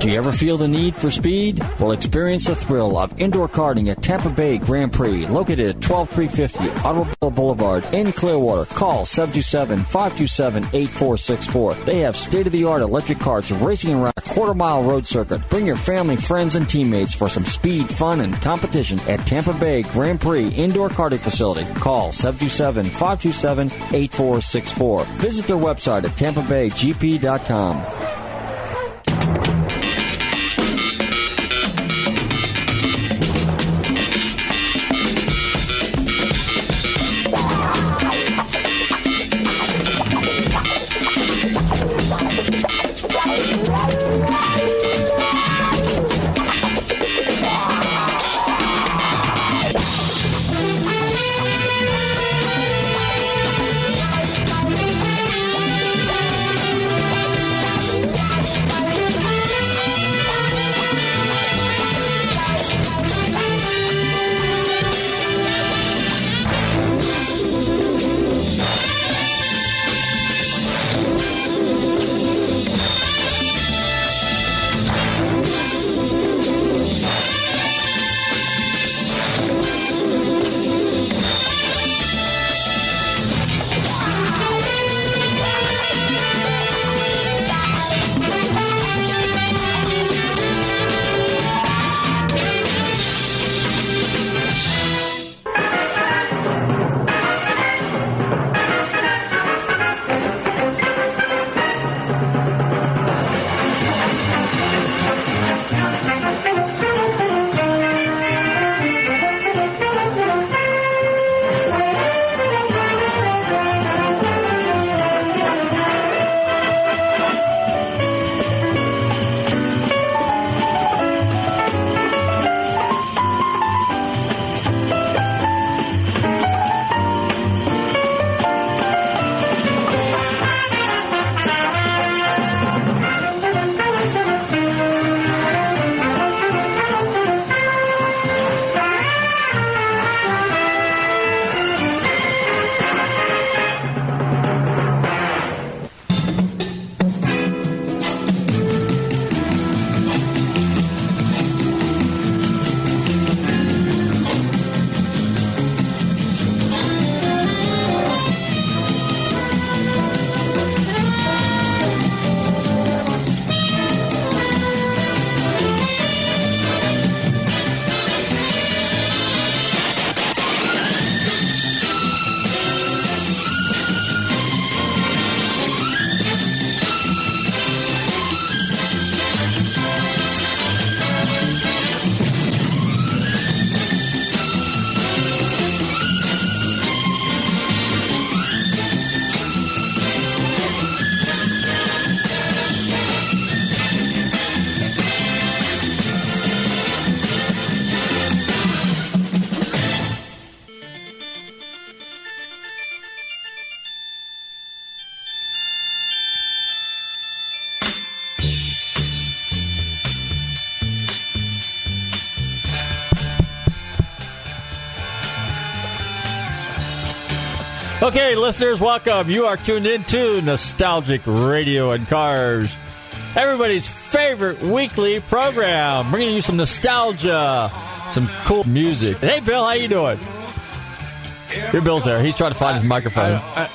Do you ever feel the need for speed? Well, experience the thrill of indoor karting at Tampa Bay Grand Prix, located at 12350 Automobile Boulevard in Clearwater. Call 727-527-8464. They have state-of-the-art electric karts racing around a quarter-mile road circuit. Bring your family, friends, and teammates for some speed, fun, and competition at Tampa Bay Grand Prix Indoor Karting Facility. Call 727-527-8464. Visit their website at tampabaygp.com. Okay, listeners, welcome. You are tuned into Nostalgic Radio and Cars, everybody's favorite weekly program, bringing you some nostalgia, some cool music. Hey, Bill, how you doing? Your Bill's there. He's trying to find his microphone. I,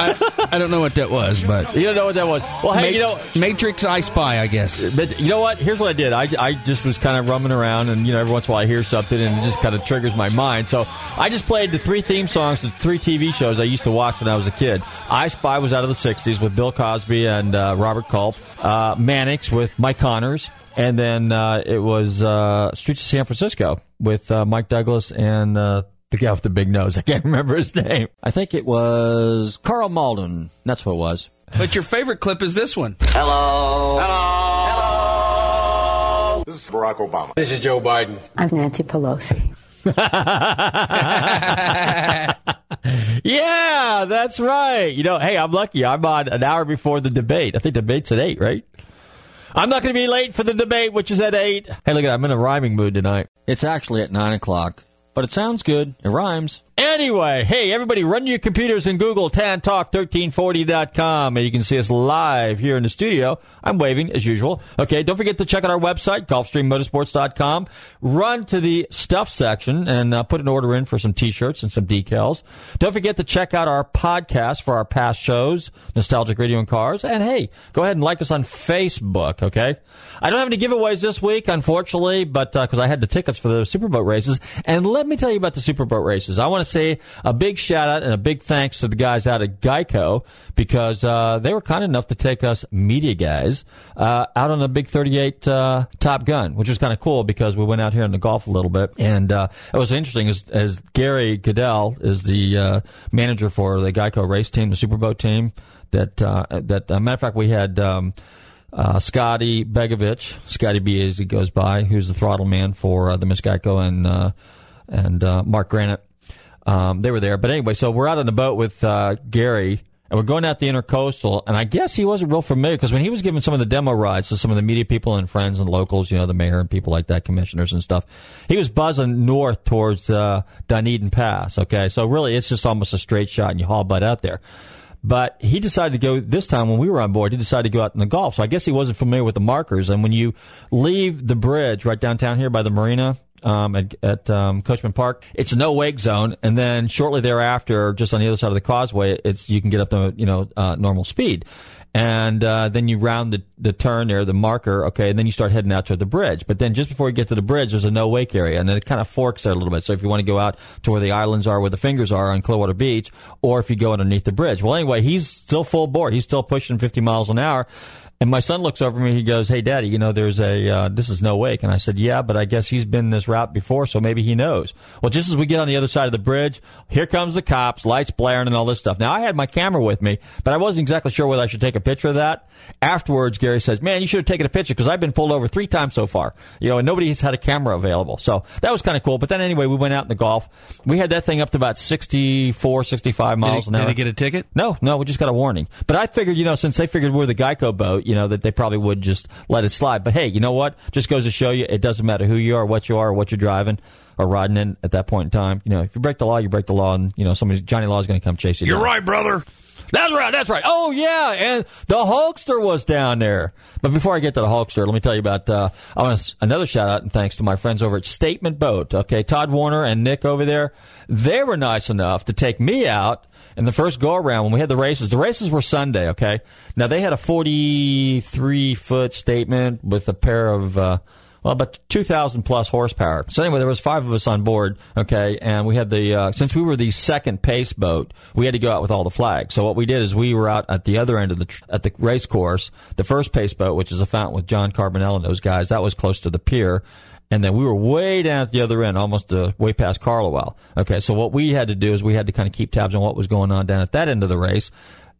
I, I don't know what that was, but you don't know what that was. Well, hey, Ma- you know, Matrix I Spy, I guess. But you know what? Here's what I did. I, I just was kind of rumming around, and you know, every once in a while I hear something, and it just kind of triggers my mind. So I just played the three theme songs to three TV shows I used to watch when I was a kid. I Spy was out of the '60s with Bill Cosby and uh, Robert Culp. Uh, Mannix with Mike Connors. And then uh, it was uh, Streets of San Francisco with uh, Mike Douglas and uh, the guy with the big nose. I can't remember his name. I think it was Karl Malden. That's what it was. But your favorite clip is this one. Hello. Hello. Hello. This is Barack Obama. This is Joe Biden. I'm Nancy Pelosi. yeah, that's right. You know, hey, I'm lucky. I'm on an hour before the debate. I think the debate's at 8, right? I'm not going to be late for the debate, which is at 8. Hey, look at that. I'm in a rhyming mood tonight. It's actually at 9 o'clock, but it sounds good. It rhymes. Anyway, hey, everybody, run your computers and Google tantalk1340.com, and you can see us live here in the studio. I'm waving, as usual. Okay, don't forget to check out our website, gulfstreammotorsports.com. Run to the stuff section and uh, put an order in for some t-shirts and some decals. Don't forget to check out our podcast for our past shows, Nostalgic Radio and Cars. And hey, go ahead and like us on Facebook, okay? I don't have any giveaways this week, unfortunately, but because uh, I had the tickets for the Superboat races. And let me tell you about the Superboat races. I want to say a big shout out and a big thanks to the guys out at Geico because uh, they were kind enough to take us media guys uh, out on the big 38 uh, Top Gun, which was kind of cool because we went out here in the golf a little bit, and uh, it was interesting. As, as Gary Goodell is the uh, manager for the Geico race team, the Superboat team. That uh, that matter of fact, we had. Um, uh, Scotty Begovich, Scotty B as he goes by, who's the throttle man for uh, the Miss Geico and uh, and Marc Granet. Um, they were there. But anyway, so we're out on the boat with uh, Gary, and we're going out the intercoastal. And I guess he wasn't real familiar because when he was giving some of the demo rides to some of the media people and friends and locals, you know, the mayor and people like that, commissioners and stuff, he was buzzing north towards uh, Dunedin Pass. Okay, so really, it's just almost a straight shot, and you haul butt out there. But he decided to go this time when we were on board. He decided to go out in the Gulf. So I guess he wasn't familiar with the markers. And when you leave the bridge right downtown here by the marina, um, at, at um, Coachman Park. It's a no wake zone, and then shortly thereafter, just on the other side of the causeway, it's you can get up to you know uh, normal speed, and uh, then you round the, the turn there, the marker, okay, and then you start heading out to the bridge. But then just before you get to the bridge, there's a no wake area, and then it kind of forks out a little bit. So if you want to go out to where the islands are, where the fingers are on Clearwater Beach, or if you go underneath the bridge. Well, anyway, he's still full bore. He's still pushing 50 miles an hour. And my son looks over me. He goes, "Hey, Daddy, you know there's a uh, this is no wake." And I said, "Yeah, but I guess he's been this route before, so maybe he knows." Well, just as we get on the other side of the bridge, here comes the cops, lights blaring, and all this stuff. Now I had my camera with me, but I wasn't exactly sure whether I should take a picture of that. Afterwards, Gary says, "Man, you should have taken a picture because I've been pulled over three times so far, you know, and nobody's had a camera available." So that was kind of cool. But then anyway, we went out in the golf. We had that thing up to about 64, 65 miles did he, an hour. Did he get a ticket? No, no, we just got a warning. But I figured, you know, since they figured we're the Geico boat, you know, that they probably would just let it slide. But hey, you know what? Just goes to show you it doesn't matter who you are, what you are, or what you're driving or riding in at that point in time. You know, if you break the law, you break the law, and you know somebody Johnny Law is going to come chase you. You're down. right, brother. That's right. That's right. Oh yeah, and the Hulkster was down there. But before I get to the Hulkster, let me tell you about. Uh, I want another shout out and thanks to my friends over at Statement Boat. Okay, Todd Warner and Nick over there. They were nice enough to take me out in the first go around when we had the races. The races were Sunday. Okay, now they had a 43 foot statement with a pair of. Uh, well, about 2,000 plus horsepower. So anyway, there was five of us on board, okay, and we had the, uh, since we were the second pace boat, we had to go out with all the flags. So what we did is we were out at the other end of the, tr- at the race course, the first pace boat, which is a fountain with John Carbonell and those guys, that was close to the pier. And then we were way down at the other end, almost uh, way past Carlisle. Okay, so what we had to do is we had to kind of keep tabs on what was going on down at that end of the race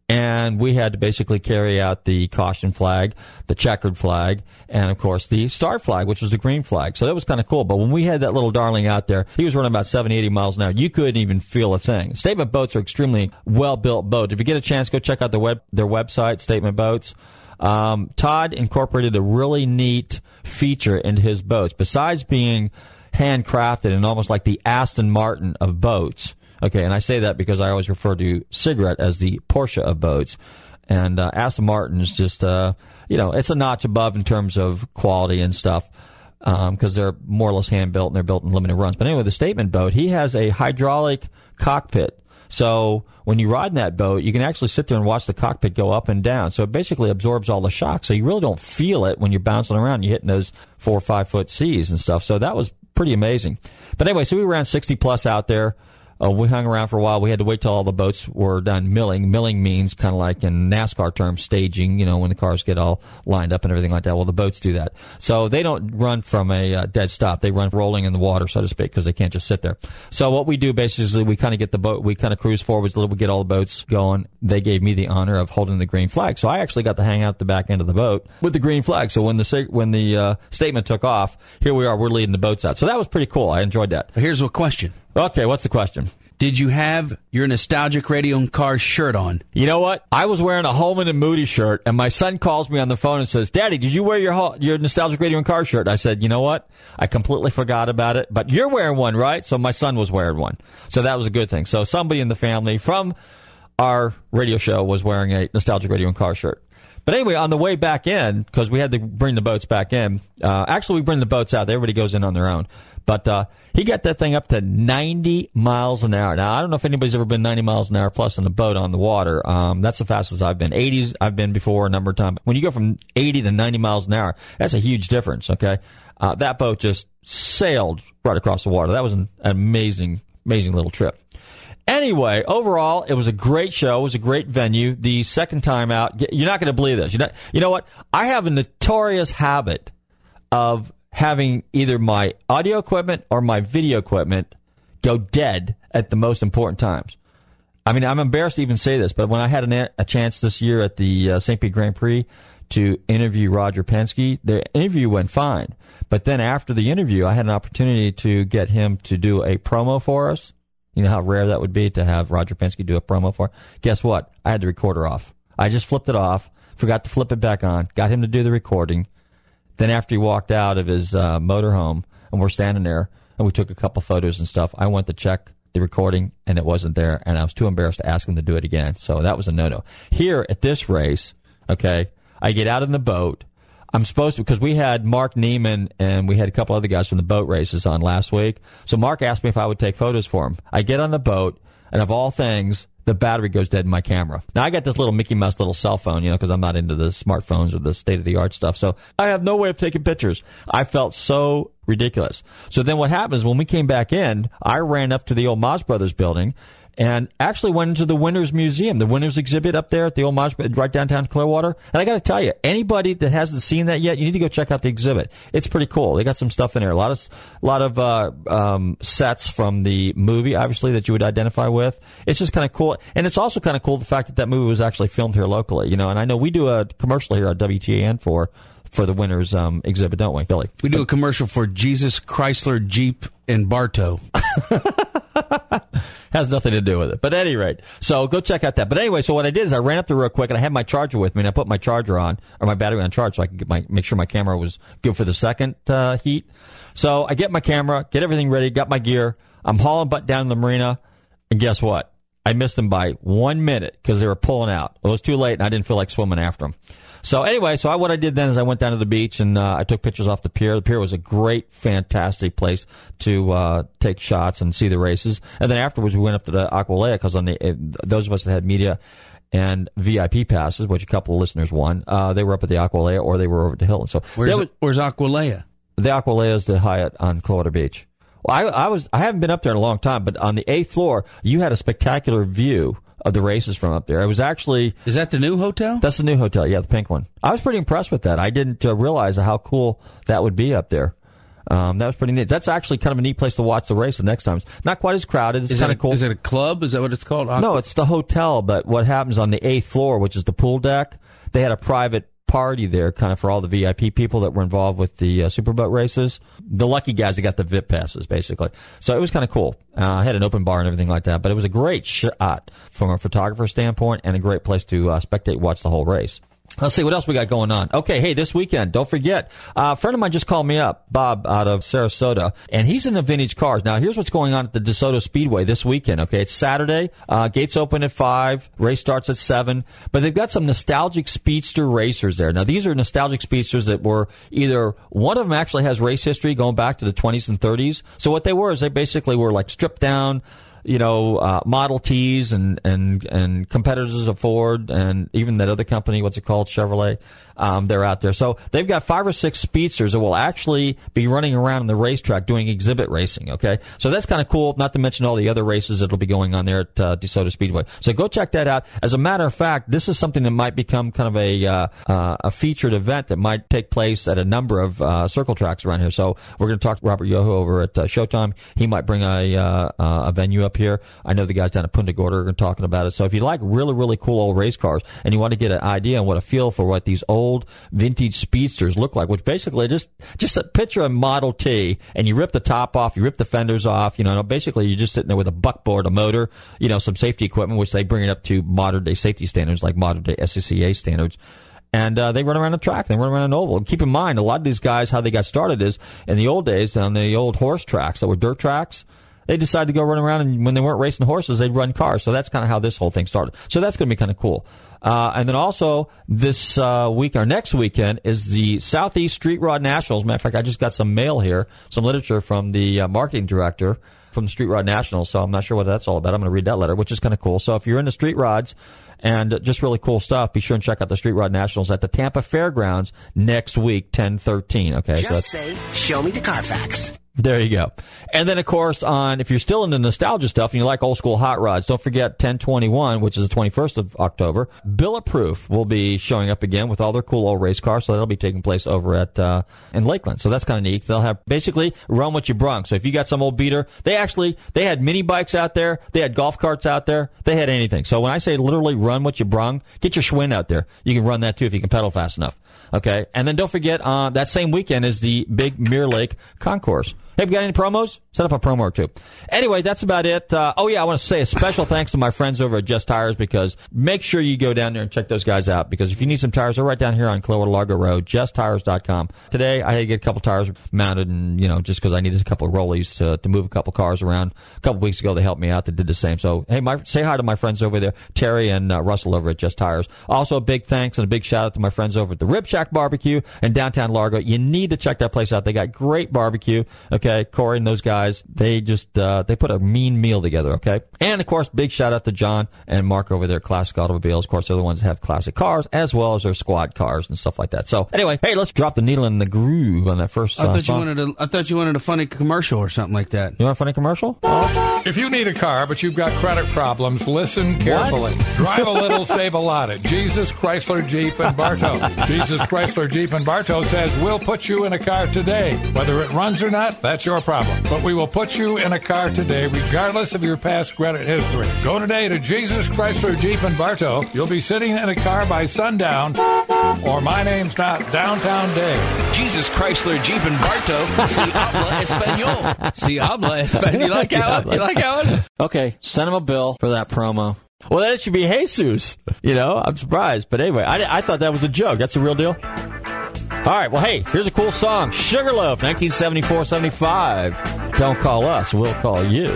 and we had to basically carry out the caution flag, the checkered flag, and of course the start flag, which was the green flag. So that was kind of cool. But when we had that little darling out there, he was running about 70, 80 miles an hour. You couldn't even feel a thing. Statement boats are extremely well built boats. If you get a chance, go check out their web, their website, Statement Boats. Um, Todd incorporated a really neat feature into his boats. Besides being handcrafted and almost like the Aston Martin of boats, Okay, and I say that because I always refer to cigarette as the Porsche of boats. And uh, Aston Martin is just, uh, you know, it's a notch above in terms of quality and stuff because um, they're more or less hand built and they're built in limited runs. But anyway, the statement boat, he has a hydraulic cockpit. So when you ride in that boat, you can actually sit there and watch the cockpit go up and down. So it basically absorbs all the shock. So you really don't feel it when you're bouncing around. You're hitting those four or five foot seas and stuff. So that was pretty amazing. But anyway, so we ran 60 plus out there. Uh, we hung around for a while. We had to wait till all the boats were done milling. Milling means kind of like in NASCAR terms, staging. You know, when the cars get all lined up and everything like that. Well, the boats do that. So they don't run from a uh, dead stop. They run rolling in the water, so to speak, because they can't just sit there. So what we do basically we kind of get the boat. We kind of cruise forwards a little. We get all the boats going. They gave me the honor of holding the green flag. So I actually got to hang out the back end of the boat with the green flag. So when the when the uh, statement took off, here we are. We're leading the boats out. So that was pretty cool. I enjoyed that. Here's a question. Okay, what's the question? Did you have your nostalgic radio and car shirt on? You know what? I was wearing a Holman and Moody shirt, and my son calls me on the phone and says, "Daddy, did you wear your your nostalgic radio and car shirt?" I said, "You know what? I completely forgot about it, but you're wearing one, right?" So my son was wearing one, so that was a good thing. So somebody in the family from our radio show was wearing a nostalgic radio and car shirt. But anyway, on the way back in, because we had to bring the boats back in, uh, actually we bring the boats out. Everybody goes in on their own. But uh, he got that thing up to 90 miles an hour. Now, I don't know if anybody's ever been 90 miles an hour plus in a boat on the water. Um, that's the fastest I've been. 80s, I've been before a number of times. When you go from 80 to 90 miles an hour, that's a huge difference, okay? Uh, that boat just sailed right across the water. That was an amazing, amazing little trip. Anyway, overall, it was a great show. It was a great venue. The second time out, you're not going to believe this. Not, you know what? I have a notorious habit of having either my audio equipment or my video equipment go dead at the most important times. I mean, I'm embarrassed to even say this, but when I had an, a chance this year at the uh, St. Pete Grand Prix to interview Roger Penske, the interview went fine. But then after the interview, I had an opportunity to get him to do a promo for us you know how rare that would be to have Roger Penske do a promo for? Guess what? I had the recorder off. I just flipped it off, forgot to flip it back on, got him to do the recording. Then after he walked out of his uh, motorhome and we're standing there and we took a couple photos and stuff, I went to check the recording and it wasn't there and I was too embarrassed to ask him to do it again. So that was a no-no. Here at this race, okay, I get out in the boat I'm supposed to because we had Mark Neiman and we had a couple other guys from the boat races on last week. So Mark asked me if I would take photos for him. I get on the boat, and of all things, the battery goes dead in my camera. Now I got this little Mickey Mouse little cell phone, you know, because I'm not into the smartphones or the state of the art stuff. So I have no way of taking pictures. I felt so ridiculous. So then what happens when we came back in? I ran up to the old Maas Brothers building and actually went into the Winners Museum, the Winners exhibit up there at the old Maj, right downtown Clearwater. And I got to tell you, anybody that hasn't seen that yet, you need to go check out the exhibit. It's pretty cool. They got some stuff in there, a lot of a lot of uh, um, sets from the movie, obviously that you would identify with. It's just kind of cool, and it's also kind of cool the fact that that movie was actually filmed here locally. You know, and I know we do a commercial here at WTAN for for the winners um, exhibit, don't we, Billy? We do a commercial for Jesus Chrysler Jeep and Bartow. Has nothing to do with it. But at any rate, so go check out that. But anyway, so what I did is I ran up there real quick and I had my charger with me and I put my charger on or my battery on charge so I could get my make sure my camera was good for the second uh, heat. So I get my camera, get everything ready, got my gear. I'm hauling butt down to the marina, and guess what? I missed them by one minute because they were pulling out. It was too late, and I didn't feel like swimming after them. So anyway, so I, what I did then is I went down to the beach and uh, I took pictures off the pier. The pier was a great, fantastic place to uh, take shots and see the races. And then afterwards, we went up to the Aqualea because on the uh, those of us that had media and VIP passes, which a couple of listeners won, uh, they were up at the Aqualea or they were over at the Hilton. So where's, was, where's Aqualea? The Aqualea is the Hyatt on Clearwater Beach. Well, I, I was I haven't been up there in a long time, but on the eighth floor, you had a spectacular view of the races from up there. I was actually is that the new hotel? That's the new hotel. Yeah, the pink one. I was pretty impressed with that. I didn't uh, realize how cool that would be up there. Um, that was pretty neat. That's actually kind of a neat place to watch the race the next time. It's not quite as crowded. It's kind of cool. Is it a club? Is that what it's called? No, it's the hotel. But what happens on the eighth floor, which is the pool deck, they had a private party there, kind of for all the VIP people that were involved with the uh, superboat races. The lucky guys that got the VIP passes, basically. So it was kind of cool. Uh, I had an open bar and everything like that, but it was a great shot from a photographer standpoint and a great place to uh, spectate, watch the whole race. Let's see what else we got going on. Okay, hey, this weekend, don't forget, uh, a friend of mine just called me up, Bob out of Sarasota, and he's in the vintage cars. Now, here's what's going on at the DeSoto Speedway this weekend. Okay, it's Saturday. Uh, gates open at five. Race starts at seven. But they've got some nostalgic speedster racers there. Now, these are nostalgic speedsters that were either one of them actually has race history going back to the 20s and 30s. So what they were is they basically were like stripped down you know, uh, Model Ts and, and, and competitors of Ford and even that other company, what's it called, Chevrolet. Um, they're out there. So they've got five or six speedsters that will actually be running around in the racetrack doing exhibit racing. Okay. So that's kind of cool. Not to mention all the other races that'll be going on there at uh, DeSoto Speedway. So go check that out. As a matter of fact, this is something that might become kind of a uh, uh, a featured event that might take place at a number of uh, circle tracks around here. So we're going to talk to Robert Yoho over at uh, Showtime. He might bring a uh, uh, a venue up here. I know the guys down at Punta Gorda are talking about it. So if you like really really cool old race cars and you want to get an idea and what a feel for what these old vintage speedsters look like, which basically just just a picture of Model T and you rip the top off, you rip the fenders off, you know, basically you're just sitting there with a buckboard, a motor, you know, some safety equipment, which they bring it up to modern day safety standards like modern day SCCA standards and uh, they run around the track. They run around an oval. And keep in mind, a lot of these guys, how they got started is in the old days on the old horse tracks that were dirt tracks. They decided to go run around, and when they weren't racing horses, they'd run cars. So that's kind of how this whole thing started. So that's going to be kind of cool. Uh, and then also this uh, week, or next weekend, is the Southeast Street Rod Nationals. Matter of fact, I just got some mail here, some literature from the uh, marketing director from the Street Rod Nationals. So I'm not sure what that's all about. I'm going to read that letter, which is kind of cool. So if you're into street rods, and just really cool stuff. Be sure and check out the Street Rod Nationals at the Tampa Fairgrounds next week, 10 13. Okay. Just so say, show me the Carfax. There you go. And then, of course, on if you're still into the nostalgia stuff and you like old school hot rods, don't forget 1021, which is the 21st of October. Billet Proof will be showing up again with all their cool old race cars. So that'll be taking place over at uh, in Lakeland. So that's kind of neat. They'll have basically run what you brung. So if you got some old beater, they actually they had mini bikes out there, they had golf carts out there, they had anything. So when I say literally run what you brung, get your Schwinn out there. You can run that too if you can pedal fast enough. Okay, and then don't forget uh, that same weekend is the big Mirror Lake Concourse. Have you got any promos? Set up a promo or two. Anyway, that's about it. Uh, oh yeah, I want to say a special thanks to my friends over at Just Tires because make sure you go down there and check those guys out because if you need some tires, they're right down here on Clearwater Largo Road, justtires.com. Today I had to get a couple tires mounted and, you know, just because I needed a couple of rollies to, to move a couple cars around. A couple weeks ago they helped me out. They did the same. So, hey, my, say hi to my friends over there, Terry and uh, Russell over at Just Tires. Also a big thanks and a big shout out to my friends over at the Rib Shack Barbecue in downtown Largo. You need to check that place out. They got great barbecue. Okay. Corey and those guys, they just, uh, they put a mean meal together. Okay. And of course, big shout out to John and Mark over there at Classic Automobiles. Of course, they're the ones that have classic cars as well as their squad cars and stuff like that. So anyway, hey, let's drop the needle in the groove on that first. I Uh, thought you song. wanted a, I thought you wanted a funny commercial or something like that. You want a funny commercial? If you need a car but you've got credit problems, listen carefully. Drive a little, save a lot at Jesus Chrysler Jeep and Bartow. Jesus Chrysler Jeep and Bartow says we'll put you in a car today. Whether it runs or not, that's your problem. But we will put you in a car today regardless of your past credit history. Go today to Jesus Chrysler Jeep and Bartow. You'll be sitting in a car by sundown or my name's not Downtown Dave. Jesus Chrysler Jeep and Bartow. Si habla español. Si habla español. You like that one? You like that one? Okay, send him a bill for that promo. Well, then it should be Jesus. You know, I'm surprised. But anyway, I, I thought that was a joke. That's a real deal. All right, well, hey, here's a cool song Sugarloaf, 1974 75. Don't call us, we'll call you.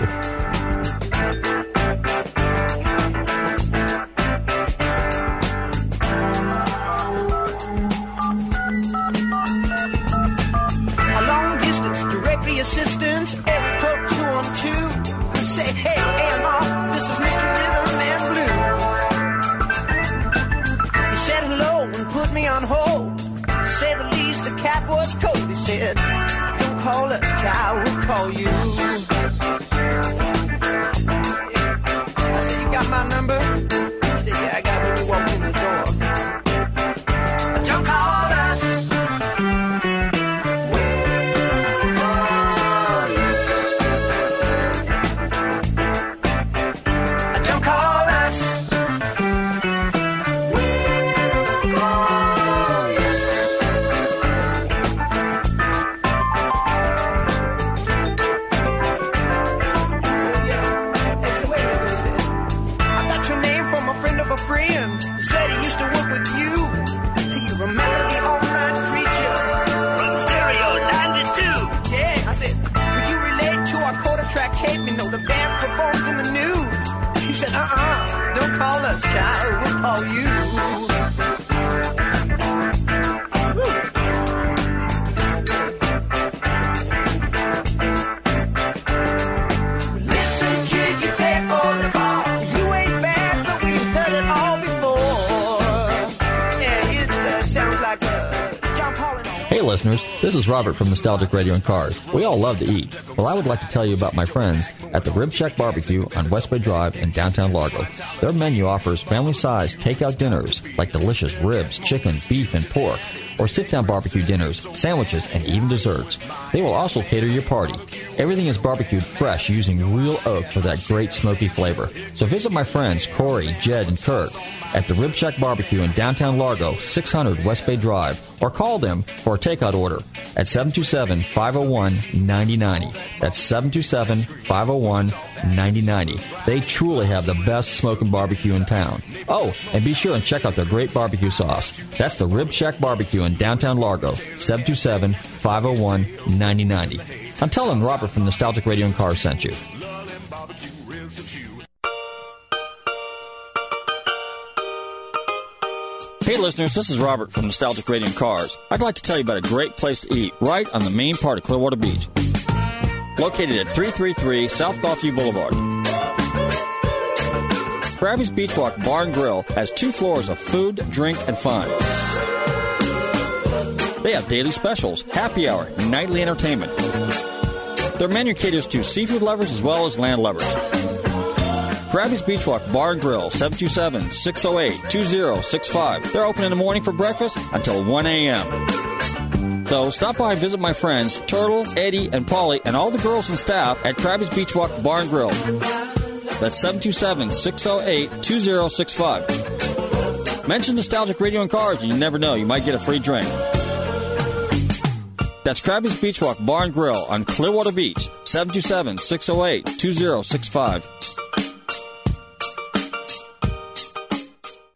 A long distance directory assistance, child, we'll call you. Is Robert from Nostalgic Radio and Cars. We all love to eat. Well, I would like to tell you about my friends at the Rib Shack Barbecue on West Bay Drive in downtown Largo. Their menu offers family-sized takeout dinners like delicious ribs, chicken, beef, and pork, or sit-down barbecue dinners, sandwiches, and even desserts. They will also cater your party. Everything is barbecued fresh using real oak for that great smoky flavor. So visit my friends Corey, Jed, and Kurt at the Rib Shack Barbecue in downtown Largo, 600 West Bay Drive, or call them for a takeout order at 727-501-9090. That's 727-501-9090. They truly have the best smoking barbecue in town. Oh, and be sure and check out their great barbecue sauce. That's the Rib Shack Barbecue in downtown Largo, 727-501-9090. I'm telling Robert from Nostalgic Radio and Cars sent you. Hey listeners, this is Robert from Nostalgic Radio and Cars. I'd like to tell you about a great place to eat right on the main part of Clearwater Beach. Located at 333 South Gulfview Boulevard. Crabby's Beachwalk Bar and Grill has two floors of food, drink, and fun. They have daily specials, happy hour, nightly entertainment. Their menu caters to seafood lovers as well as land lovers. Crabby's Beachwalk Bar and Grill, 727-608-2065. They're open in the morning for breakfast until 1 a.m. So stop by and visit my friends, Turtle, Eddie, and Polly, and all the girls and staff at Crabby's Beach Walk Bar and Grill. That's 727-608-2065. Mention Nostalgic Radio and Cars, and you never know, you might get a free drink. That's Crabby's Beach Walk Bar and Grill on Clearwater Beach, 727-608-2065.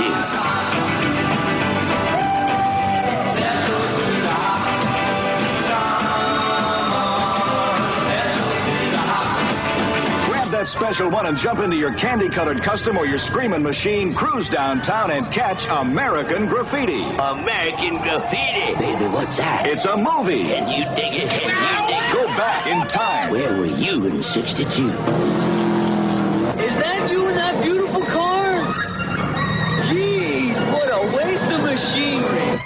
in 62? Grab that special one and jump into your candy colored custom or your screaming machine, cruise downtown and catch American Graffiti. American Graffiti. Baby, what's that? It's a movie. And you dig it, and you dig it. Go back in time. Where were you in 62? Is that you in that beautiful machinery.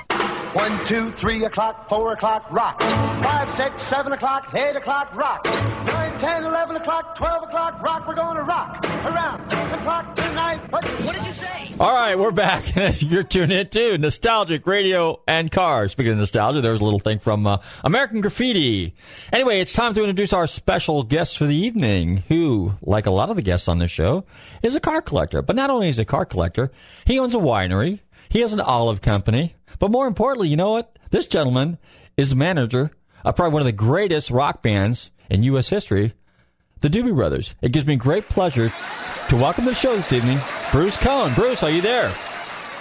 One, two, three o'clock, four o'clock, rock. Five, six, seven o'clock, eight o'clock, rock. Nine, ten, eleven o'clock, twelve o'clock, rock. We're gonna rock around the clock tonight. What, what did you say? All right, we're back. You're tuned in to Nostalgic Radio and Cars. Speaking of nostalgia, there's a little thing from uh, American Graffiti. Anyway, it's time to introduce our special guest for the evening, who, like a lot of the guests on this show, is a car collector. But not only is he a car collector, he owns a winery, he has an olive company, but more importantly, you know what? This gentleman is the manager of probably one of the greatest rock bands in U.S. history, the Doobie Brothers. It gives me great pleasure to welcome to the show this evening, Bruce Cohn. Bruce, are you there?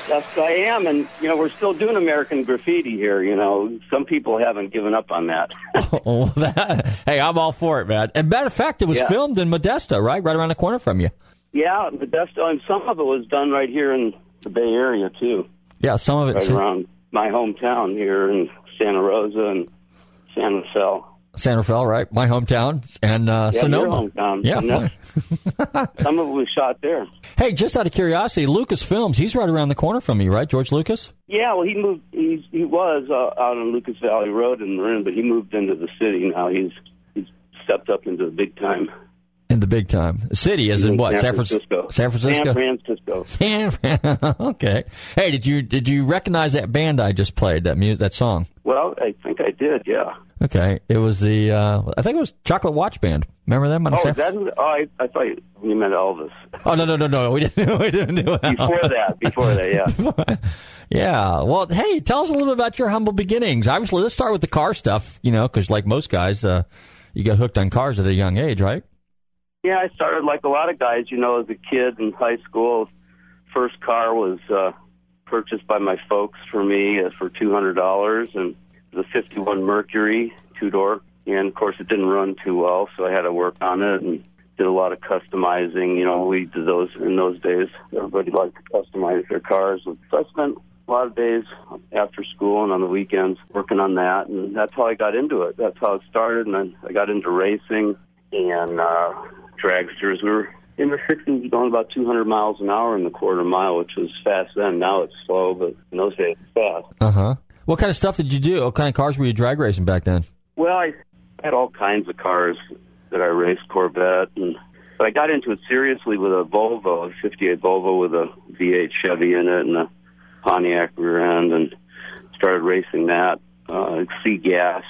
Yes, I am, and you know we're still doing American graffiti here. You know, some people haven't given up on that. oh, that, hey, I'm all for it, man. And matter of fact, it was Yeah. filmed in Modesto, right, right around the corner from you. yeah, Modesto, and some of it was done right here in the Bay Area too, Yeah, some of it. right around my hometown here in Santa Rosa and San Rafael. San Rafael, right? My hometown, and uh, Yeah, Sonoma. your hometown. Yeah, some of it was shot there. Hey, just out of curiosity, Lucas Films, he's right around the corner from you, right? George Lucas? Yeah, well, he moved. He's, he was uh, out on Lucas Valley Road in Marin, but he moved into the city now. He's he's stepped up into the big time. In the big time. City, as He's in in what? San Francisco. San Francisco? San Francisco. San Fran- okay. Hey, did you did you recognize that band I just played, that mu- that song? Well, I think I did. Yeah. Okay. It was the, uh, I think it was Chocolate Watch Band. Remember them? on Oh, San- that? Oh, I, I thought you meant Elvis. oh, no, no, no, no. We didn't, we didn't do it. Before that, before that, yeah. Yeah. Well, hey, tell us a little bit about your humble beginnings. Obviously, let's start with the car stuff, you know, because like most guys, uh, you got hooked on cars at a young age, right? Yeah, I started like a lot of guys, you know, as a kid in high school. First car was uh, purchased by my folks for me uh, for two hundred dollars, and it was a '51 Mercury two door. And of course, it didn't run too well, so I had to work on it and did a lot of customizing. You know, we did those in those days. Everybody liked to customize their cars, so I spent a lot of days after school and on the weekends working on that, and that's how I got into it. That's how it started, and then I got into racing and uh, dragsters. We were in the 60s, going about 200 miles an hour in the quarter mile, which was fast then. Now it's slow, but in those days it's fast. Uh huh. What kind of stuff did you do? What kind of cars were you drag racing back then? Well, I had all kinds of cars that I raced, Corvette, and but I got into it seriously with a Volvo, a '58 Volvo with a V8 Chevy in it and a Pontiac rear end, and started racing that, uh, C gas,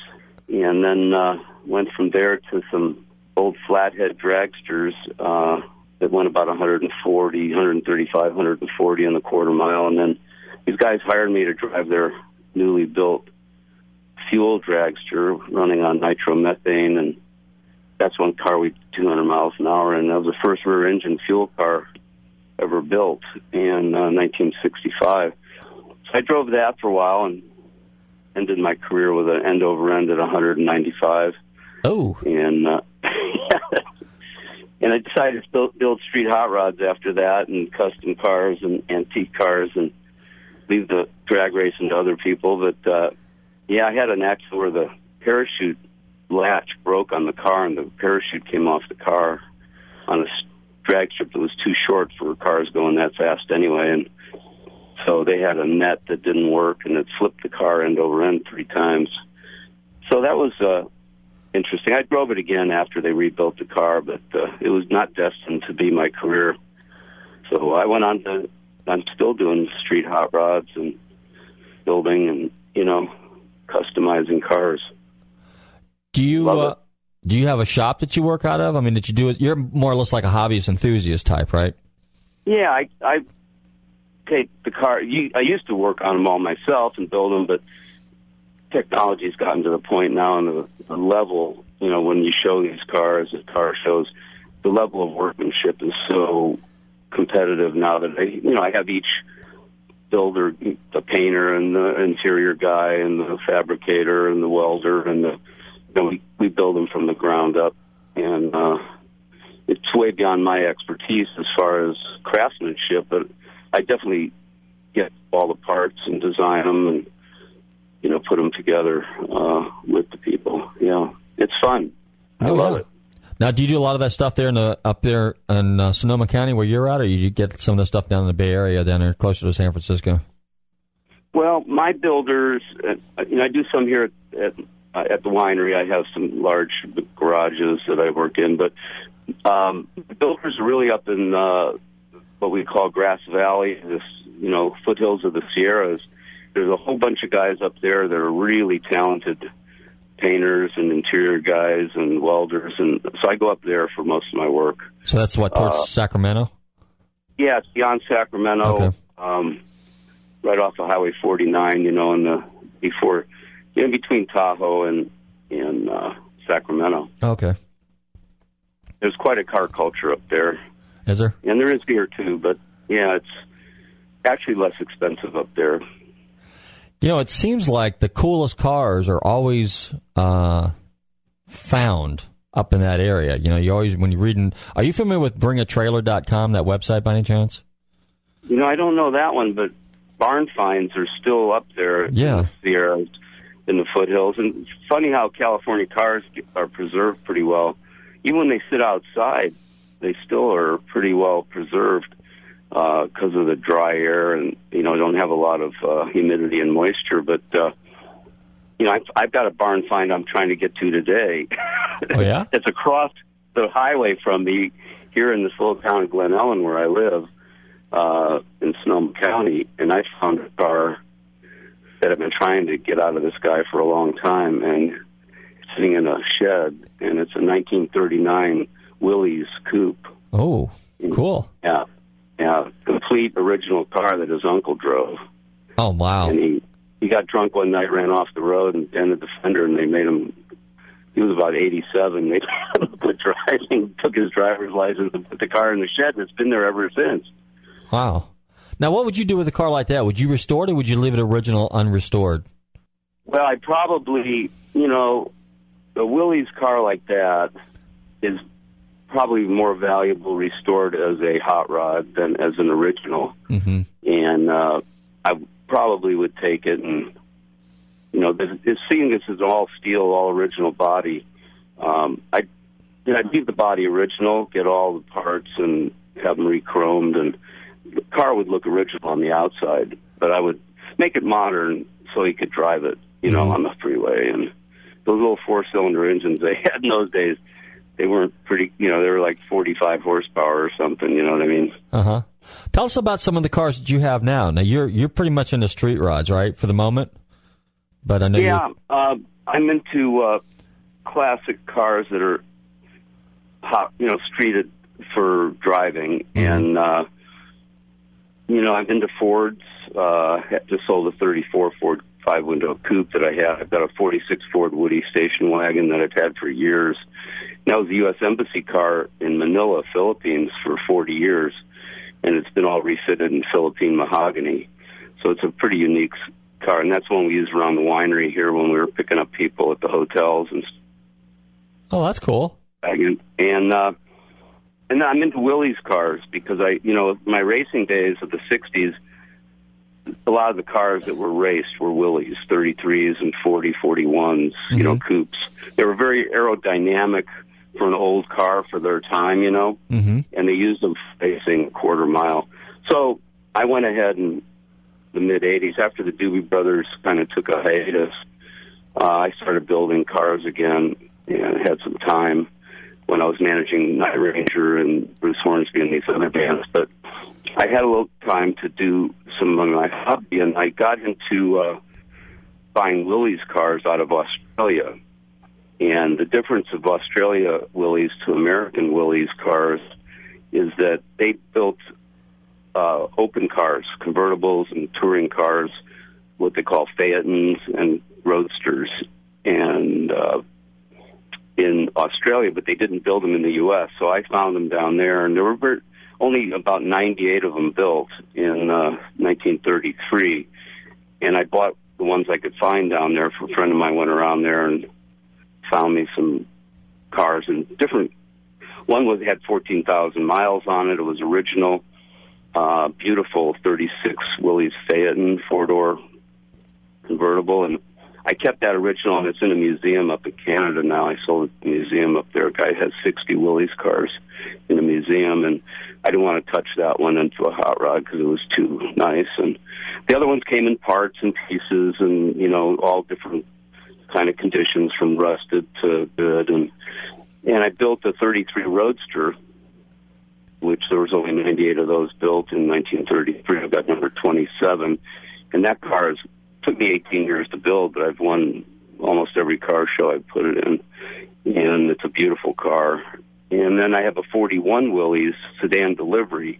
and then uh, went from there to some old flathead dragsters uh, that went about 140, 135, 140 in the quarter mile, and then these guys hired me to drive their newly built fuel dragster running on nitromethane, and that's one car we 200 miles an hour, and that was the first rear engine fuel car ever built in uh, 1965. So I drove that for a while and ended my career with an end over end at 195. Oh, and uh, and I decided to build, build street hot rods after that, and custom cars and antique cars, and leave the drag racing to other people. But uh, yeah, I had an accident where the parachute latch broke on the car, and the parachute came off the car on a drag strip that was too short for cars going that fast anyway, and so they had a net that didn't work, and it flipped the car end over end three times. So that was uh, interesting. I drove it again after they rebuilt the car, but uh, it was not destined to be my career. So I went on to. I'm still doing street hot rods and building and you know customizing cars. do you uh, do you have a shop that you work out of? I mean, did you do it? You're more or less like a hobbyist enthusiast type, right? Yeah, I I take the car. You, I used to work on them all myself and build them, but technology's gotten to the point now, and the, the level. You know, when you show these cars at car shows, the level of workmanship is so competitive now that I, you know, I have each builder, the painter and the interior guy and the fabricator and the welder and the, you know, we, we build them from the ground up. And, uh, it's way beyond my expertise as far as craftsmanship, but I definitely get all the parts and design them and, you know, put them together, uh, with the people. Yeah. It's fun. I Oh, love yeah. it. Now, do you do a lot of that stuff there in the up there in uh, Sonoma County where you're at, or you get some of the stuff down in the Bay Area, down there closer to San Francisco? Well, my builders, uh, you know, I do some here at at, uh, at the winery. I have some large garages that I work in, but um, the builders are really up in uh, what we call Grass Valley, this you know foothills of the Sierras. There's a whole bunch of guys up there that are really talented painters and interior guys and welders, and so I go up there for most of my work. So that's what towards Uh, Sacramento. Yeah, it's beyond Sacramento, Okay. um, right off of Highway 49. You know, in the before, you know, between Tahoe and and uh, Sacramento. Okay, There's quite a car culture up there, is there? and there is here too. But yeah, it's actually less expensive up there. You know, it seems like the coolest cars are always uh, found up in that area. You know, you always when you're reading. Are you familiar with BringATrailer.com, that website, by any chance? You know, I don't know that one, but barn finds are still up there. Yeah. in the Sierras, in the foothills, and it's funny how California cars are preserved pretty well. Even when they sit outside, they still are pretty well preserved because of the dry air and you know don't have a lot of uh, humidity and moisture. But uh, you know, I've, I've got a barn find I'm trying to get to today. Oh yeah. it's across the highway from me here in this little town of Glen Ellen where I live uh, in Sonoma County, and I found a car that I've been trying to get out of this guy for a long time, and it's sitting in a shed, and it's a 1939 Willys coupe. Oh, cool. Yeah, yeah, complete original car that his uncle drove. Oh wow. And he he got drunk one night, ran off the road, and dented the fender, and they made him. He was about 87. They quit driving, took his driver's license, and put the car in the shed, and it's been there ever since. Wow. Now, what would you do with a car like that? Would you restore it, or would you leave it original, unrestored? Well, I probably, you know, a Willys car like that is probably more valuable restored as a hot rod than as an original. Mm-hmm. And uh, I probably would take it and, you know, this, this, seeing this is all steel, all original body, um, I, you know, I'd leave the body original, get all the parts and have them re-chromed, and the car would look original on the outside, but I would make it modern so he could drive it, you know, on the freeway. And those little four-cylinder engines they had in those days, they weren't pretty, you know, they were like 45 horsepower or something, you know what I mean? Uh huh. Tell us about some of the cars that you have now. Now you're you're pretty much into street rods, right, for the moment. But I know yeah, uh, I'm into uh, classic cars that are, hot, you know, streeted for driving, and uh, you know, I'm into Fords. Uh, just sold a '34 Ford five window coupe that I had. I've got a '46 Ford Woody station wagon that I've had for years. That was the U.S. Embassy car in Manila, Philippines, for 40 years, and it's been all refitted in Philippine mahogany. So it's a pretty unique car, and that's one we use around the winery here when we were picking up people at the hotels and oh, that's cool. wagon. And uh, and I'm into Willys cars because I, you know, my racing days of the '60s, a lot of the cars that were raced were Willys, 33s and 40, 41s, you know, coupes. They were very aerodynamic for an old car for their time, you know, Mm-hmm. and they used them for racing quarter mile. So I went ahead in the mid '80s after the Doobie Brothers kind of took a hiatus. Uh, I started building cars again and had some time when I was managing Night Ranger and Bruce Hornsby and these other bands. But I had a little time to do some of my hobby, and I got into uh, buying Willys cars out of Australia. And the difference of Australia Willys to American Willys cars is that they built uh, open cars, convertibles and touring cars, what they call Phaetons and Roadsters, and uh, in Australia, but they didn't build them in the U.S. So I found them down there, and there were only about 98 of them built in uh, 1933. And I bought the ones I could find down there. For a friend of mine went around there and found me some cars and different. One was had 14,000 miles on it. It was original, uh, beautiful 36 Willys Phaeton four door convertible, and I kept that original, and it's in a museum up in Canada now. I sold it a museum up there. A guy has 60 Willys cars in a museum, and I didn't want to touch that one into a hot rod because it was too nice. And the other ones came in parts and pieces, and you know, all different kind of conditions from rusted to good. And and I built a 33 Roadster, which there was only 98 of those built in 1933. I've got number 27, and that car has took me 18 years to build, but I've won almost every car show I put it in, and it's a beautiful car. And then I have a 41 Willys sedan delivery,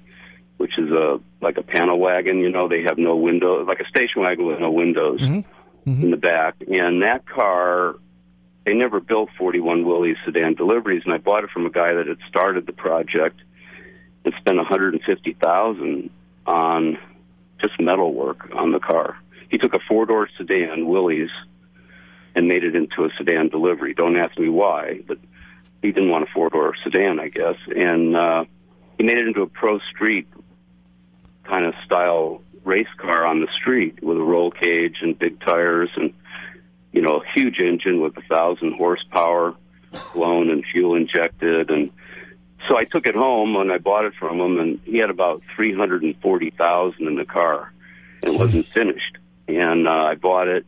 which is a like a panel wagon. You know, they have no window, like a station wagon with no windows mm-hmm. In the back. And that car, they never built 41 Willys sedan deliveries, and I bought it from a guy that had started the project and spent 150,000 on just metal work on the car. He took a four door sedan, Willys, and made it into a sedan delivery. Don't ask me why, but he didn't want a four door sedan, I guess, and uh, he made it into a pro street kind of style race car on the street with a roll cage and big tires and you know a huge engine with a thousand horsepower blown and fuel injected. And so I took it home and I bought it from him and he had about three hundred and forty thousand in the car and it wasn't finished. And uh, I bought it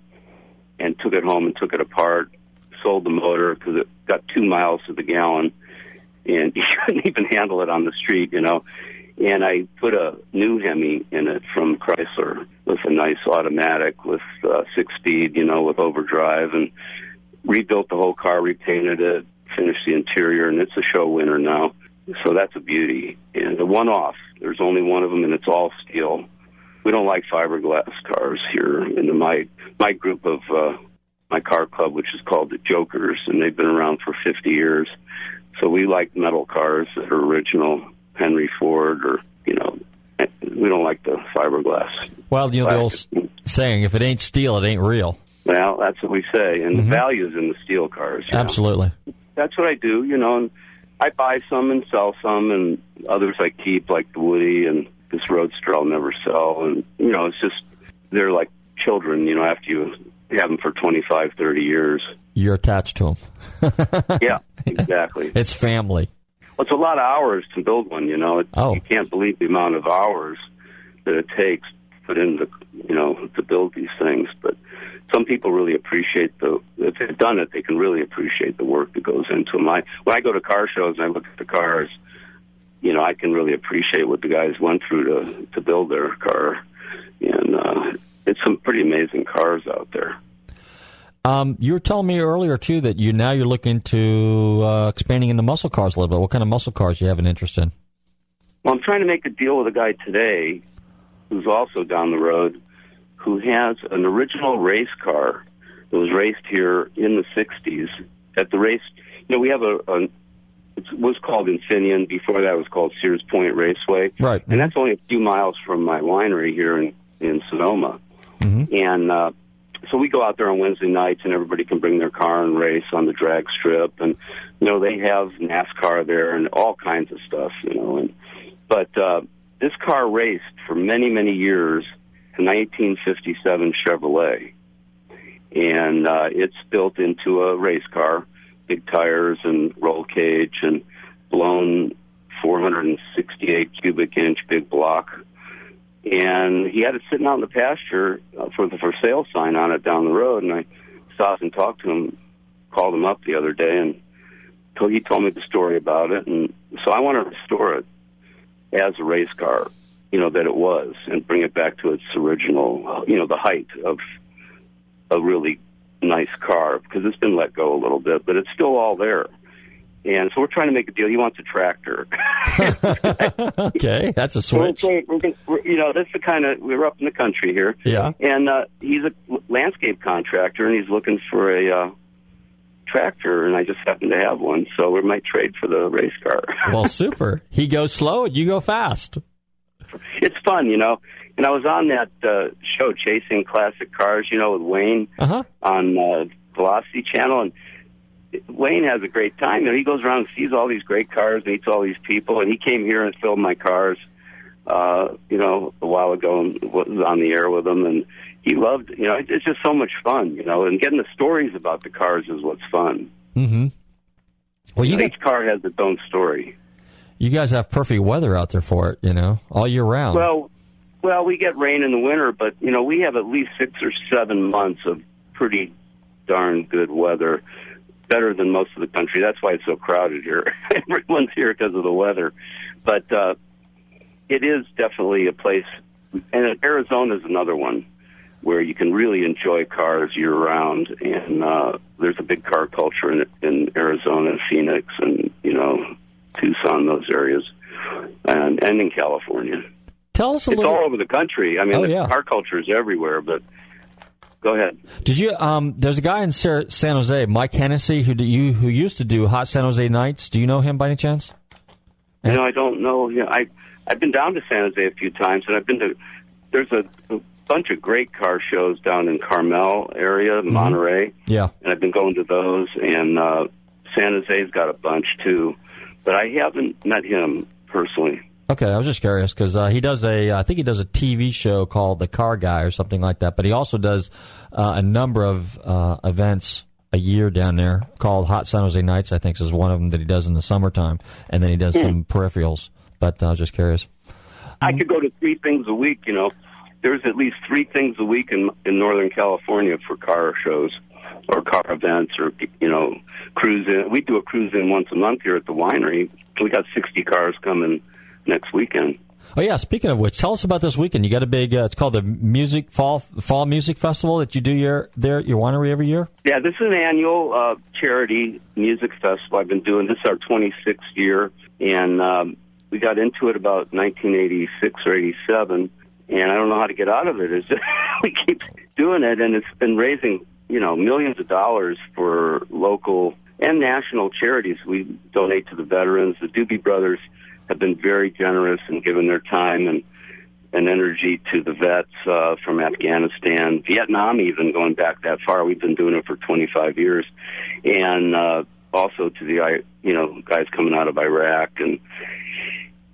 and took it home and took it apart sold the motor because it got two miles to the gallon and you couldn't even handle it on the street you know and I put a new Hemi in it from Chrysler with a nice automatic with uh, six speed, you know, with overdrive, and rebuilt the whole car, repainted it, finished the interior, and it's a show winner now. So that's a beauty. And a one off. There's only one of them, and it's all steel. We don't like fiberglass cars here in my my group of uh, my car club, which is called the Jokers, and they've been around for 50 years. So we like metal cars that are original Henry Ford or you know eh, we don't like the fiberglass. Well, you know the old saying, if it ain't steel, it ain't real. Well, that's what we say, and the mm-hmm. value is in the steel cars. you know. Absolutely. That's what I do, you know. And I buy some and sell some, and others I keep, like the Woody and this Roadster. I'll never sell, and you know, it's just they're like children, you know. After you have them for twenty five, thirty years, You're attached to them. yeah, exactly. It's family. Well, it's a lot of hours to build one. You know, it, Oh. you can't believe the amount of hours that it takes to put into you know to build these things. But some people really appreciate the if they've done it, they can really appreciate the work that goes into them. I when I go to car shows and I look at the cars, you know, I can really appreciate what the guys went through to to build their car, and uh, it's some pretty amazing cars out there. Um, you were telling me earlier too that you now you're looking to uh, expanding into muscle cars a little bit. What kind of muscle cars do you have an interest in? Well, I'm trying to make a deal with a guy today who's also down the road who has an original race car that was raced here in the 60s at the race. You know, we have a, a it was called Infineon. Before that, it was called Sears Point Raceway. Right. And that's only a few miles from my winery here in, in Sonoma. And uh, so we go out there on Wednesday nights, and everybody can bring their car and race on the drag strip. And you know, they have NASCAR there and all kinds of stuff. You know, and but uh, this car raced for many, many years a 1957 Chevrolet, and uh, it's built into a race car, big tires and roll cage and blown 468 cubic inch big block. And he had it sitting out in the pasture uh, for the for sale sign on it down the road. And I stopped and talked to him, called him up the other day, and so he told me the story about it. And so I want to restore it as a race car, you know, that it was, and bring it back to its original, uh, you know, the height of a really nice car because it's been let go a little bit, but it's still all there. And so we're trying to make a deal. He wants a tractor. okay, that's a switch. We're, we're, we're, you know, that's the kind of we're up in the country here. Yeah. And uh, he's a landscape contractor, and he's looking for a uh, tractor, and I just happen to have one, so we might trade for the race car. Well, super. He goes slow and you go fast. it's fun, you know. And I was on that uh, show, Chasing Classic Cars, you know, with Wayne Uh-huh. on uh, Velocity Channel, and Wayne has a great time. You know, he goes around and sees all these great cars, meets all these people, and he came here and filmed my cars, uh, you know, a while ago and was on the air with them, and he loved, you know, it's just so much fun, you know, and getting the stories about the cars is what's fun. Mm-hmm. Well, you You know, got, each car has its own story. you guys have perfect weather out there for it. You know, all year round. Well, well, we get rain in the winter, but you know we have at least six or seven months of pretty darn good weather, better than most of the country. That's why it's so crowded here. Everyone's here because of the weather, but uh, it is definitely a place. And Arizona is another one where you can really enjoy cars year round, and uh, there's a big car culture in, in Arizona, and Phoenix, and you know Tucson, those areas, and and in California. Tell us a It's little. all over the country. I mean, Oh, the yeah. car culture is everywhere. But go ahead. Did you? Um, there's a guy in Sa- San Jose, Mike Hennessy, who do you who used to do Hot San Jose Nights. Do you know him by any chance? Know, I don't know. Know, I I've been down to San Jose a few times, and I've been to there's a, a bunch of great car shows down in Carmel area, Monterey, Yeah. and I've been going to those. And uh, San Jose's got a bunch too, but I haven't met him personally. Okay, I was just curious because uh, he does a, I think he does a TV show called The Car Guy or something like that. But he also does uh, a number of uh, events a year down there called Hot San Jose Nights. I think is one of them that he does in the summertime, and then he does some peripherals. But uh, I was just curious. I could go to three things a week. You know, there's at least three things a week in in Northern California for car shows or car events or you know cruise in. We do a cruise in once a month here at the winery. We got 60 cars coming next weekend. Oh yeah, speaking of which, tell us about this weekend. You got a big, uh, it's called the Music Fall Fall Music Festival that you do your there at your winery every year. Yeah, this is an annual uh, charity music festival. I've been doing this is our 26th year, and um, we got into it about 1986 or 87, and I don't know how to get out of it. It's just, we keep doing it, and it's been raising you know millions of dollars for local and national charities. We donate to the veterans. The Doobie Brothers have been very generous and given their time and and energy to the vets uh, from Afghanistan, Vietnam, even going back that far. We've been doing it for 25 years, and uh, also to the you know guys coming out of Iraq and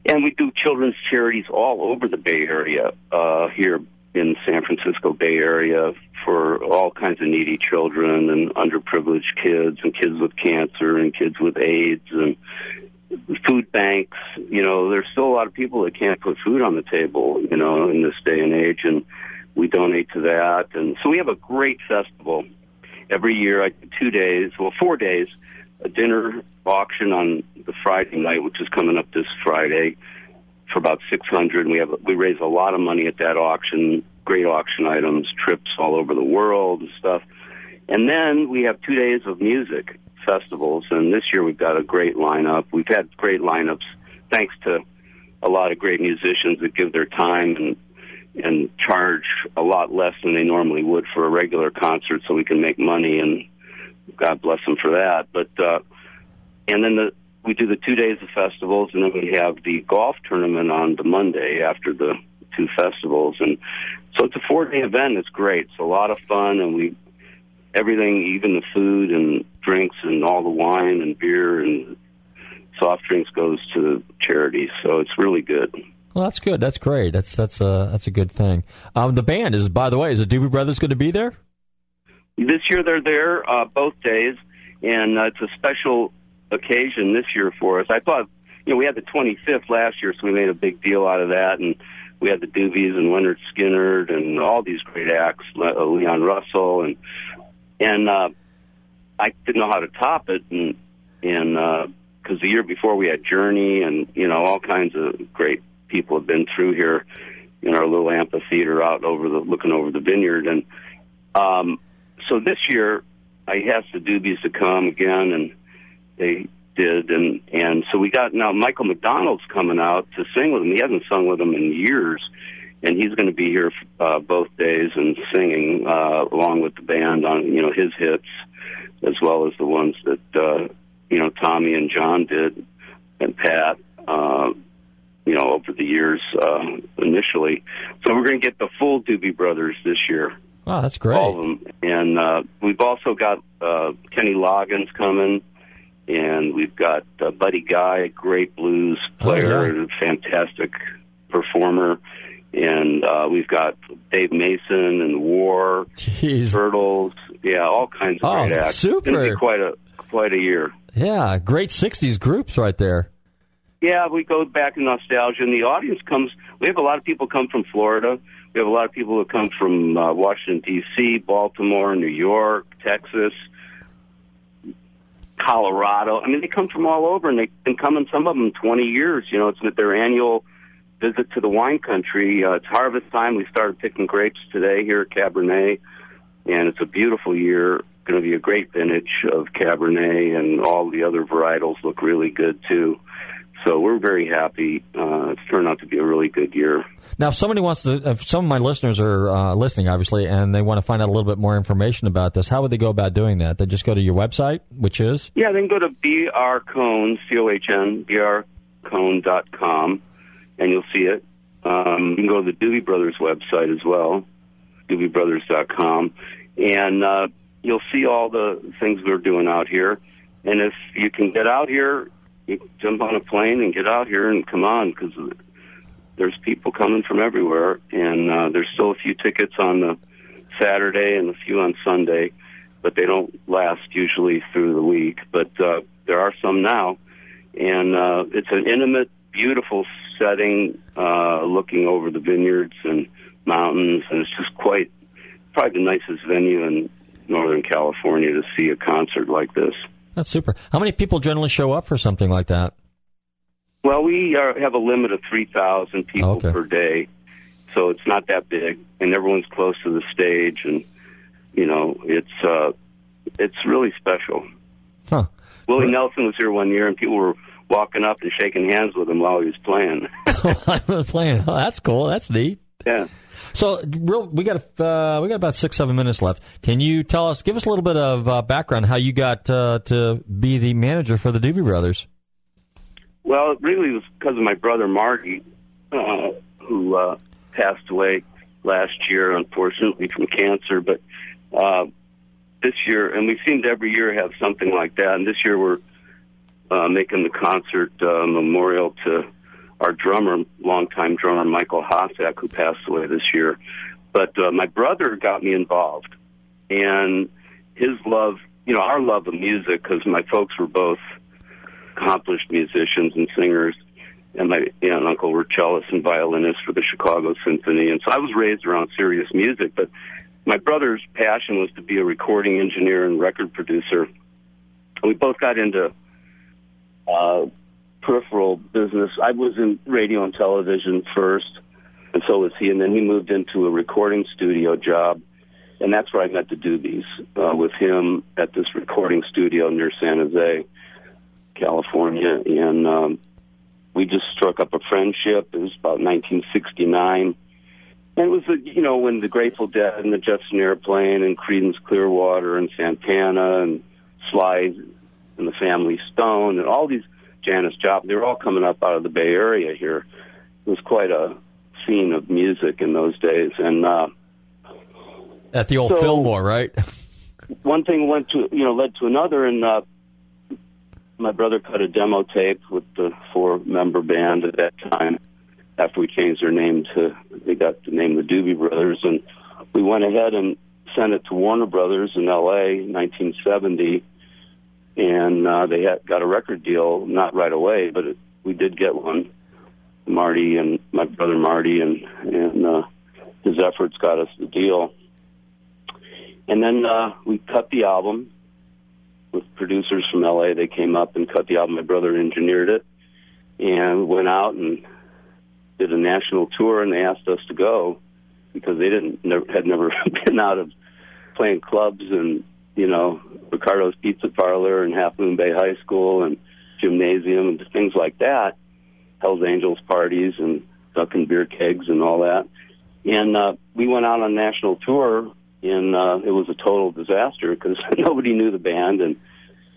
and we do children's charities all over the Bay Area uh, here in San Francisco Bay Area for all kinds of needy children and underprivileged kids and kids with cancer and kids with AIDS and food banks. You know, there's still a lot of people that can't put food on the table, you know, in this day and age, and we donate to that. And so we have a great festival every year. I two days, well, four days, a dinner auction on the Friday night, which is coming up this Friday, for about six hundred. We have we raise a lot of money at that auction. Great auction items, trips all over the world and stuff. And then we have two days of music festivals, and this year we've got a great lineup. We've had great lineups thanks to a lot of great musicians that give their time and and charge a lot less than they normally would for a regular concert, so we can make money. And God bless them for that. But uh, and then the we do the two days of festivals, and then we have the golf tournament on the Monday after the two festivals, and so it's a four day event. It's great. It's a lot of fun, and we everything, even the food and drinks and all the wine and beer and soft drinks goes to charity. So it's really good. Well, that's good. That's great. That's that's a that's a good thing. Um, the band is, by the way, is the Doobie Brothers going to be there? This year they're there uh, both days, and uh, it's a special occasion this year for us. I thought, you know, we had the 25th last year, so we made a big deal out of that, and we had the Doobies and Lynyrd Skynyrd and all these great acts, uh, Leon Russell, and and uh, I didn't know how to top it, and and because the year before we had Journey, and you know all kinds of great people have been through here in our little amphitheater out over the looking over the vineyard, and um, so this year I asked the Doobies to come again, and they did, and and so we got now Michael McDonald's coming out to sing with him. He hasn't sung with them in years, and he's going to be here uh, both days and singing uh, along with the band on you know his hits as well as the ones that uh, you know Tommy and John did and Pat. Uh, you know, over the years uh, initially. So we're going to get the full Doobie Brothers this year. Oh, that's great. All of them. And uh, we've also got uh, Kenny Loggins coming, and we've got uh, Buddy Guy, a great blues player, Oh, yeah. fantastic performer. And uh, we've got Dave Mason and War, Jeez. Turtles, yeah, all kinds of Oh, great acts. It's super. be quite a quite a year. Yeah, great '60s groups right there. Yeah, we go back in nostalgia, and the audience comes. We have a lot of people come from Florida. We have a lot of people who come from uh, Washington D.C., Baltimore, New York, Texas, Colorado. I mean, they come from all over, and they've been coming. Some of them twenty years. You know, it's their annual visit to the wine country. Uh, it's harvest time. We started picking grapes today here at Cabernet, and it's a beautiful year. Going to be a great vintage of Cabernet, and all the other varietals look really good too. So we're very happy. Uh, it's turned out to be a really good year. Now, if somebody wants to, if some of my listeners are uh, listening, obviously, and they want to find out a little bit more information about this, how would they go about doing that? They just go to your website, which is Yeah, then go to brcohn, C-O-H-N, brcohn dot com, and you'll see it. Um, you can go to the Doobie Brothers website as well, doobiebrothers.com, and uh, you'll see all the things we're doing out here. And if you can get out here, you jump on a plane and get out here and come on because there's people coming from everywhere, and uh, there's still a few tickets on the Saturday and a few on Sunday, but they don't last usually through the week. But uh, there are some now, and uh, it's an intimate, beautiful setting, uh, looking over the vineyards and mountains, and it's just quite probably the nicest venue in Northern California to see a concert like this. That's super. How many people generally show up for something like that? Well, we are, have a limit of 3,000 people Okay. per day, so it's not that big, and everyone's close to the stage, and you know, it's uh, it's really special. Huh. Willie Nelson was here one year, and people were walking up and shaking hands with him while he was playing. I was playing. Oh, that's cool. That's neat. yeah. So, real, we got uh, we got about six seven minutes left. Can you tell us, give us a little bit of uh, background how you got uh, to be the manager for the Doobie Brothers? Well, it really was because of my brother Marty, uh, who uh, passed away last year, unfortunately, from cancer. But uh, this year, and we seem to every year have something like that. And this year, we're uh, making the concert uh, memorial to our drummer, longtime drummer Michael Hossack, who passed away this year. But uh, my brother got me involved, and his love, you know, our love of music, because my folks were both accomplished musicians and singers, and my aunt and uncle were cellists and violinists for the Chicago Symphony. And so I was raised around serious music, but my brother's passion was to be a recording engineer and record producer. We both got into uh, peripheral business. I was in radio and television first, and so was he. And then he moved into a recording studio job, and that's where I met the Doobies uh, with him at this recording studio near San Jose, California, and um, we just struck up a friendship. It was about 1969. And it was, the, you know, when the Grateful Dead and the Jefferson Airplane and Creedence Clearwater and Santana and Sly and the Family Stone and all these Janis Joplin, they were all coming up out of the Bay Area here. It was quite a scene of music in those days. And uh, At the old So- Fillmore, right? one thing went to, you know, led to another. And uh, my brother cut a demo tape with the four member band at that time after we changed their name to, they got the name the Doobie Brothers. And we went ahead and sent it to Warner Brothers in LA in 1970. And uh, they had, got a record deal, not right away, but it, we did get one. Marty and my brother Marty and and uh, his efforts got us the deal. And then uh, we cut the album with producers from LA. They came up and cut the album. My brother engineered it, and went out and did a national tour. And they asked us to go because they didn't never, had never been out of playing clubs and you know Ricardo's Pizza Parlor and Half Moon Bay High School and gymnasium and things like that. Hell's Angels parties and ducking beer kegs and all that. And uh, we went out on a national tour, and uh, it was a total disaster because nobody knew the band, and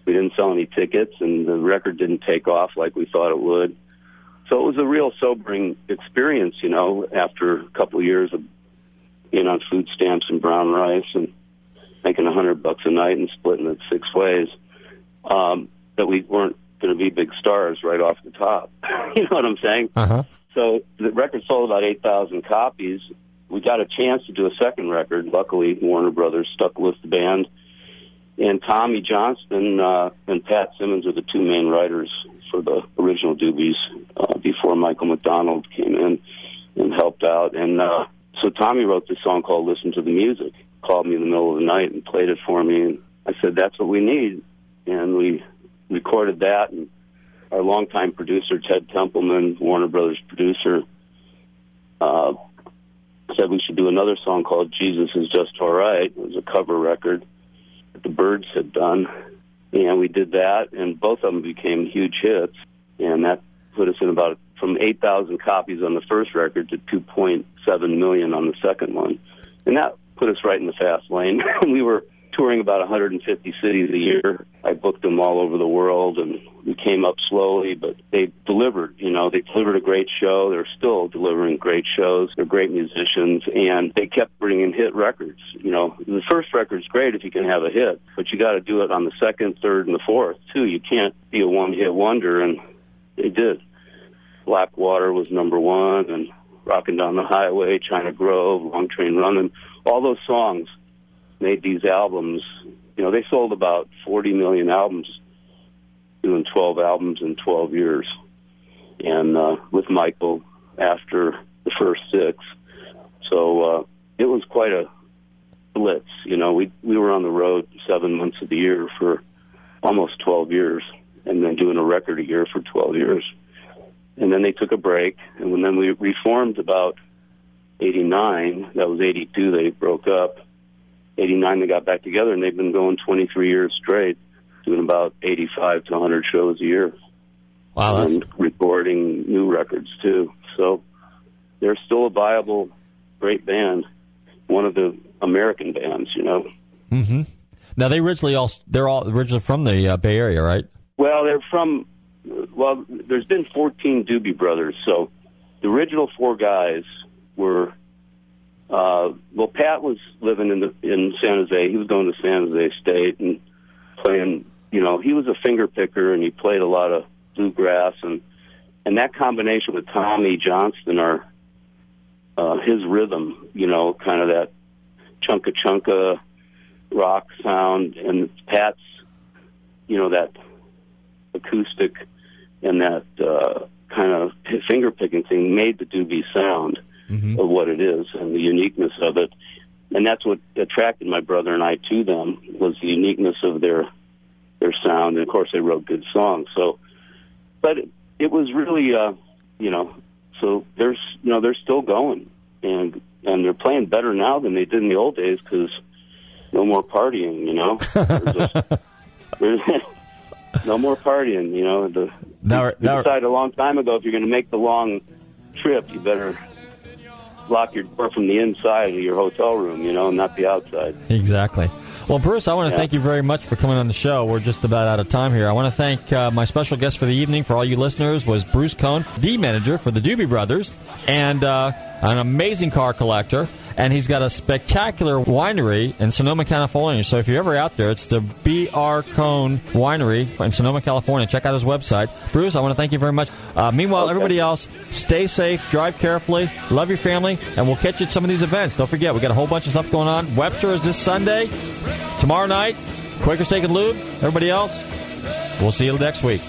we didn't sell any tickets, and the record didn't take off like we thought it would. So it was a real sobering experience, you know, after a couple of years of being on food stamps and brown rice and making a hundred bucks a night and splitting it six ways. Um, that we weren't going to be big stars right off the top. you know what I'm saying? Uh-huh. So the record sold about 8,000 copies. We got a chance to do a second record. Luckily, Warner Brothers stuck with the band. And Tommy Johnston uh, and Pat Simmons are the two main writers for the original Doobies uh, before Michael McDonald came in and helped out. And uh, so Tommy wrote this song called Listen to the Music, called me in the middle of the night and played it for me. And I said, that's what we need. And we recorded that. And our longtime producer, Ted Templeman, Warner Brothers producer, uh, said we should do another song called Jesus is Just All Right. It was a cover record that the Byrds had done. And we did that, and both of them became huge hits. And that put us in about from 8,000 copies on the first record to 2.7 million on the second one. And that put us right in the fast lane. we were touring about 150 cities a year. I booked them all over the world, and we came up slowly, but they delivered. You know, they delivered a great show. They're still delivering great shows. They're great musicians, and they kept bringing hit records. You know, the first record's great if you can have a hit, but you got to do it on the second, third, and the fourth too. You can't be a one-hit wonder, and they did. Blackwater was number one, and Rocking Down the Highway, China Grove, Long Train Running, all those songs made these albums. You know, they sold about 40 million albums, doing 12 albums in 12 years. And uh, with Michael after the first six. So uh, it was quite a blitz. You know, we we were on the road seven months of the year for almost 12 years, and then doing a record a year for 12 years. And then they took a break, and then we reformed about 89. That was 82. They broke up. 89 they got back together, and they've been going 23 years straight, doing about 85 to 100 shows a year. Wow, that's... and recording new records too. So they're still a viable, great band. One of the American bands, you know. hmm Now they originally all they're all originally from the uh, Bay Area, right? Well, they're from. Well, there's been 14 Doobie Brothers, so the original four guys were. Uh, well, Pat was living in the in San Jose. He was going to San Jose State and playing. You know, he was a finger picker and he played a lot of bluegrass and and that combination with Tommy Johnston, our uh, his rhythm, you know, kind of that chunka chunka rock sound, and Pat's, you know, that acoustic and that uh, kind of finger picking thing made the doobie sound Mm-hmm. of what it is and the uniqueness of it. And that's what attracted my brother and I to them was the uniqueness of their their sound. And of course, they wrote good songs. So, but it, it was really, uh, you know, so there's, you know, they're still going and and they're playing better now than they did in the old days because no more partying, you know. Just- no more partying, you know. The Now, we now, decided a long time ago if you're going to make the long trip, you better lock your door from the inside of your hotel room, you know, and not the outside. Exactly. Well, Bruce, I want to Yeah. thank you very much for coming on the show. We're just about out of time here. I want to thank uh, my special guest for the evening for all you listeners was Bruce Cohn, the manager for the Doobie Brothers, and uh, an amazing car collector. And he's got a spectacular winery in Sonoma, California. So if you're ever out there, it's the B.R. Cohn Winery in Sonoma, California. Check out his website. Bruce, I want to thank you very much. Uh, meanwhile, everybody else, stay safe, drive carefully, love your family, and we'll catch you at some of these events. Don't forget, we got a whole bunch of stuff going on. Webster is this Sunday. Tomorrow night, Quaker Steak and Lube. Everybody else, we'll see you next week.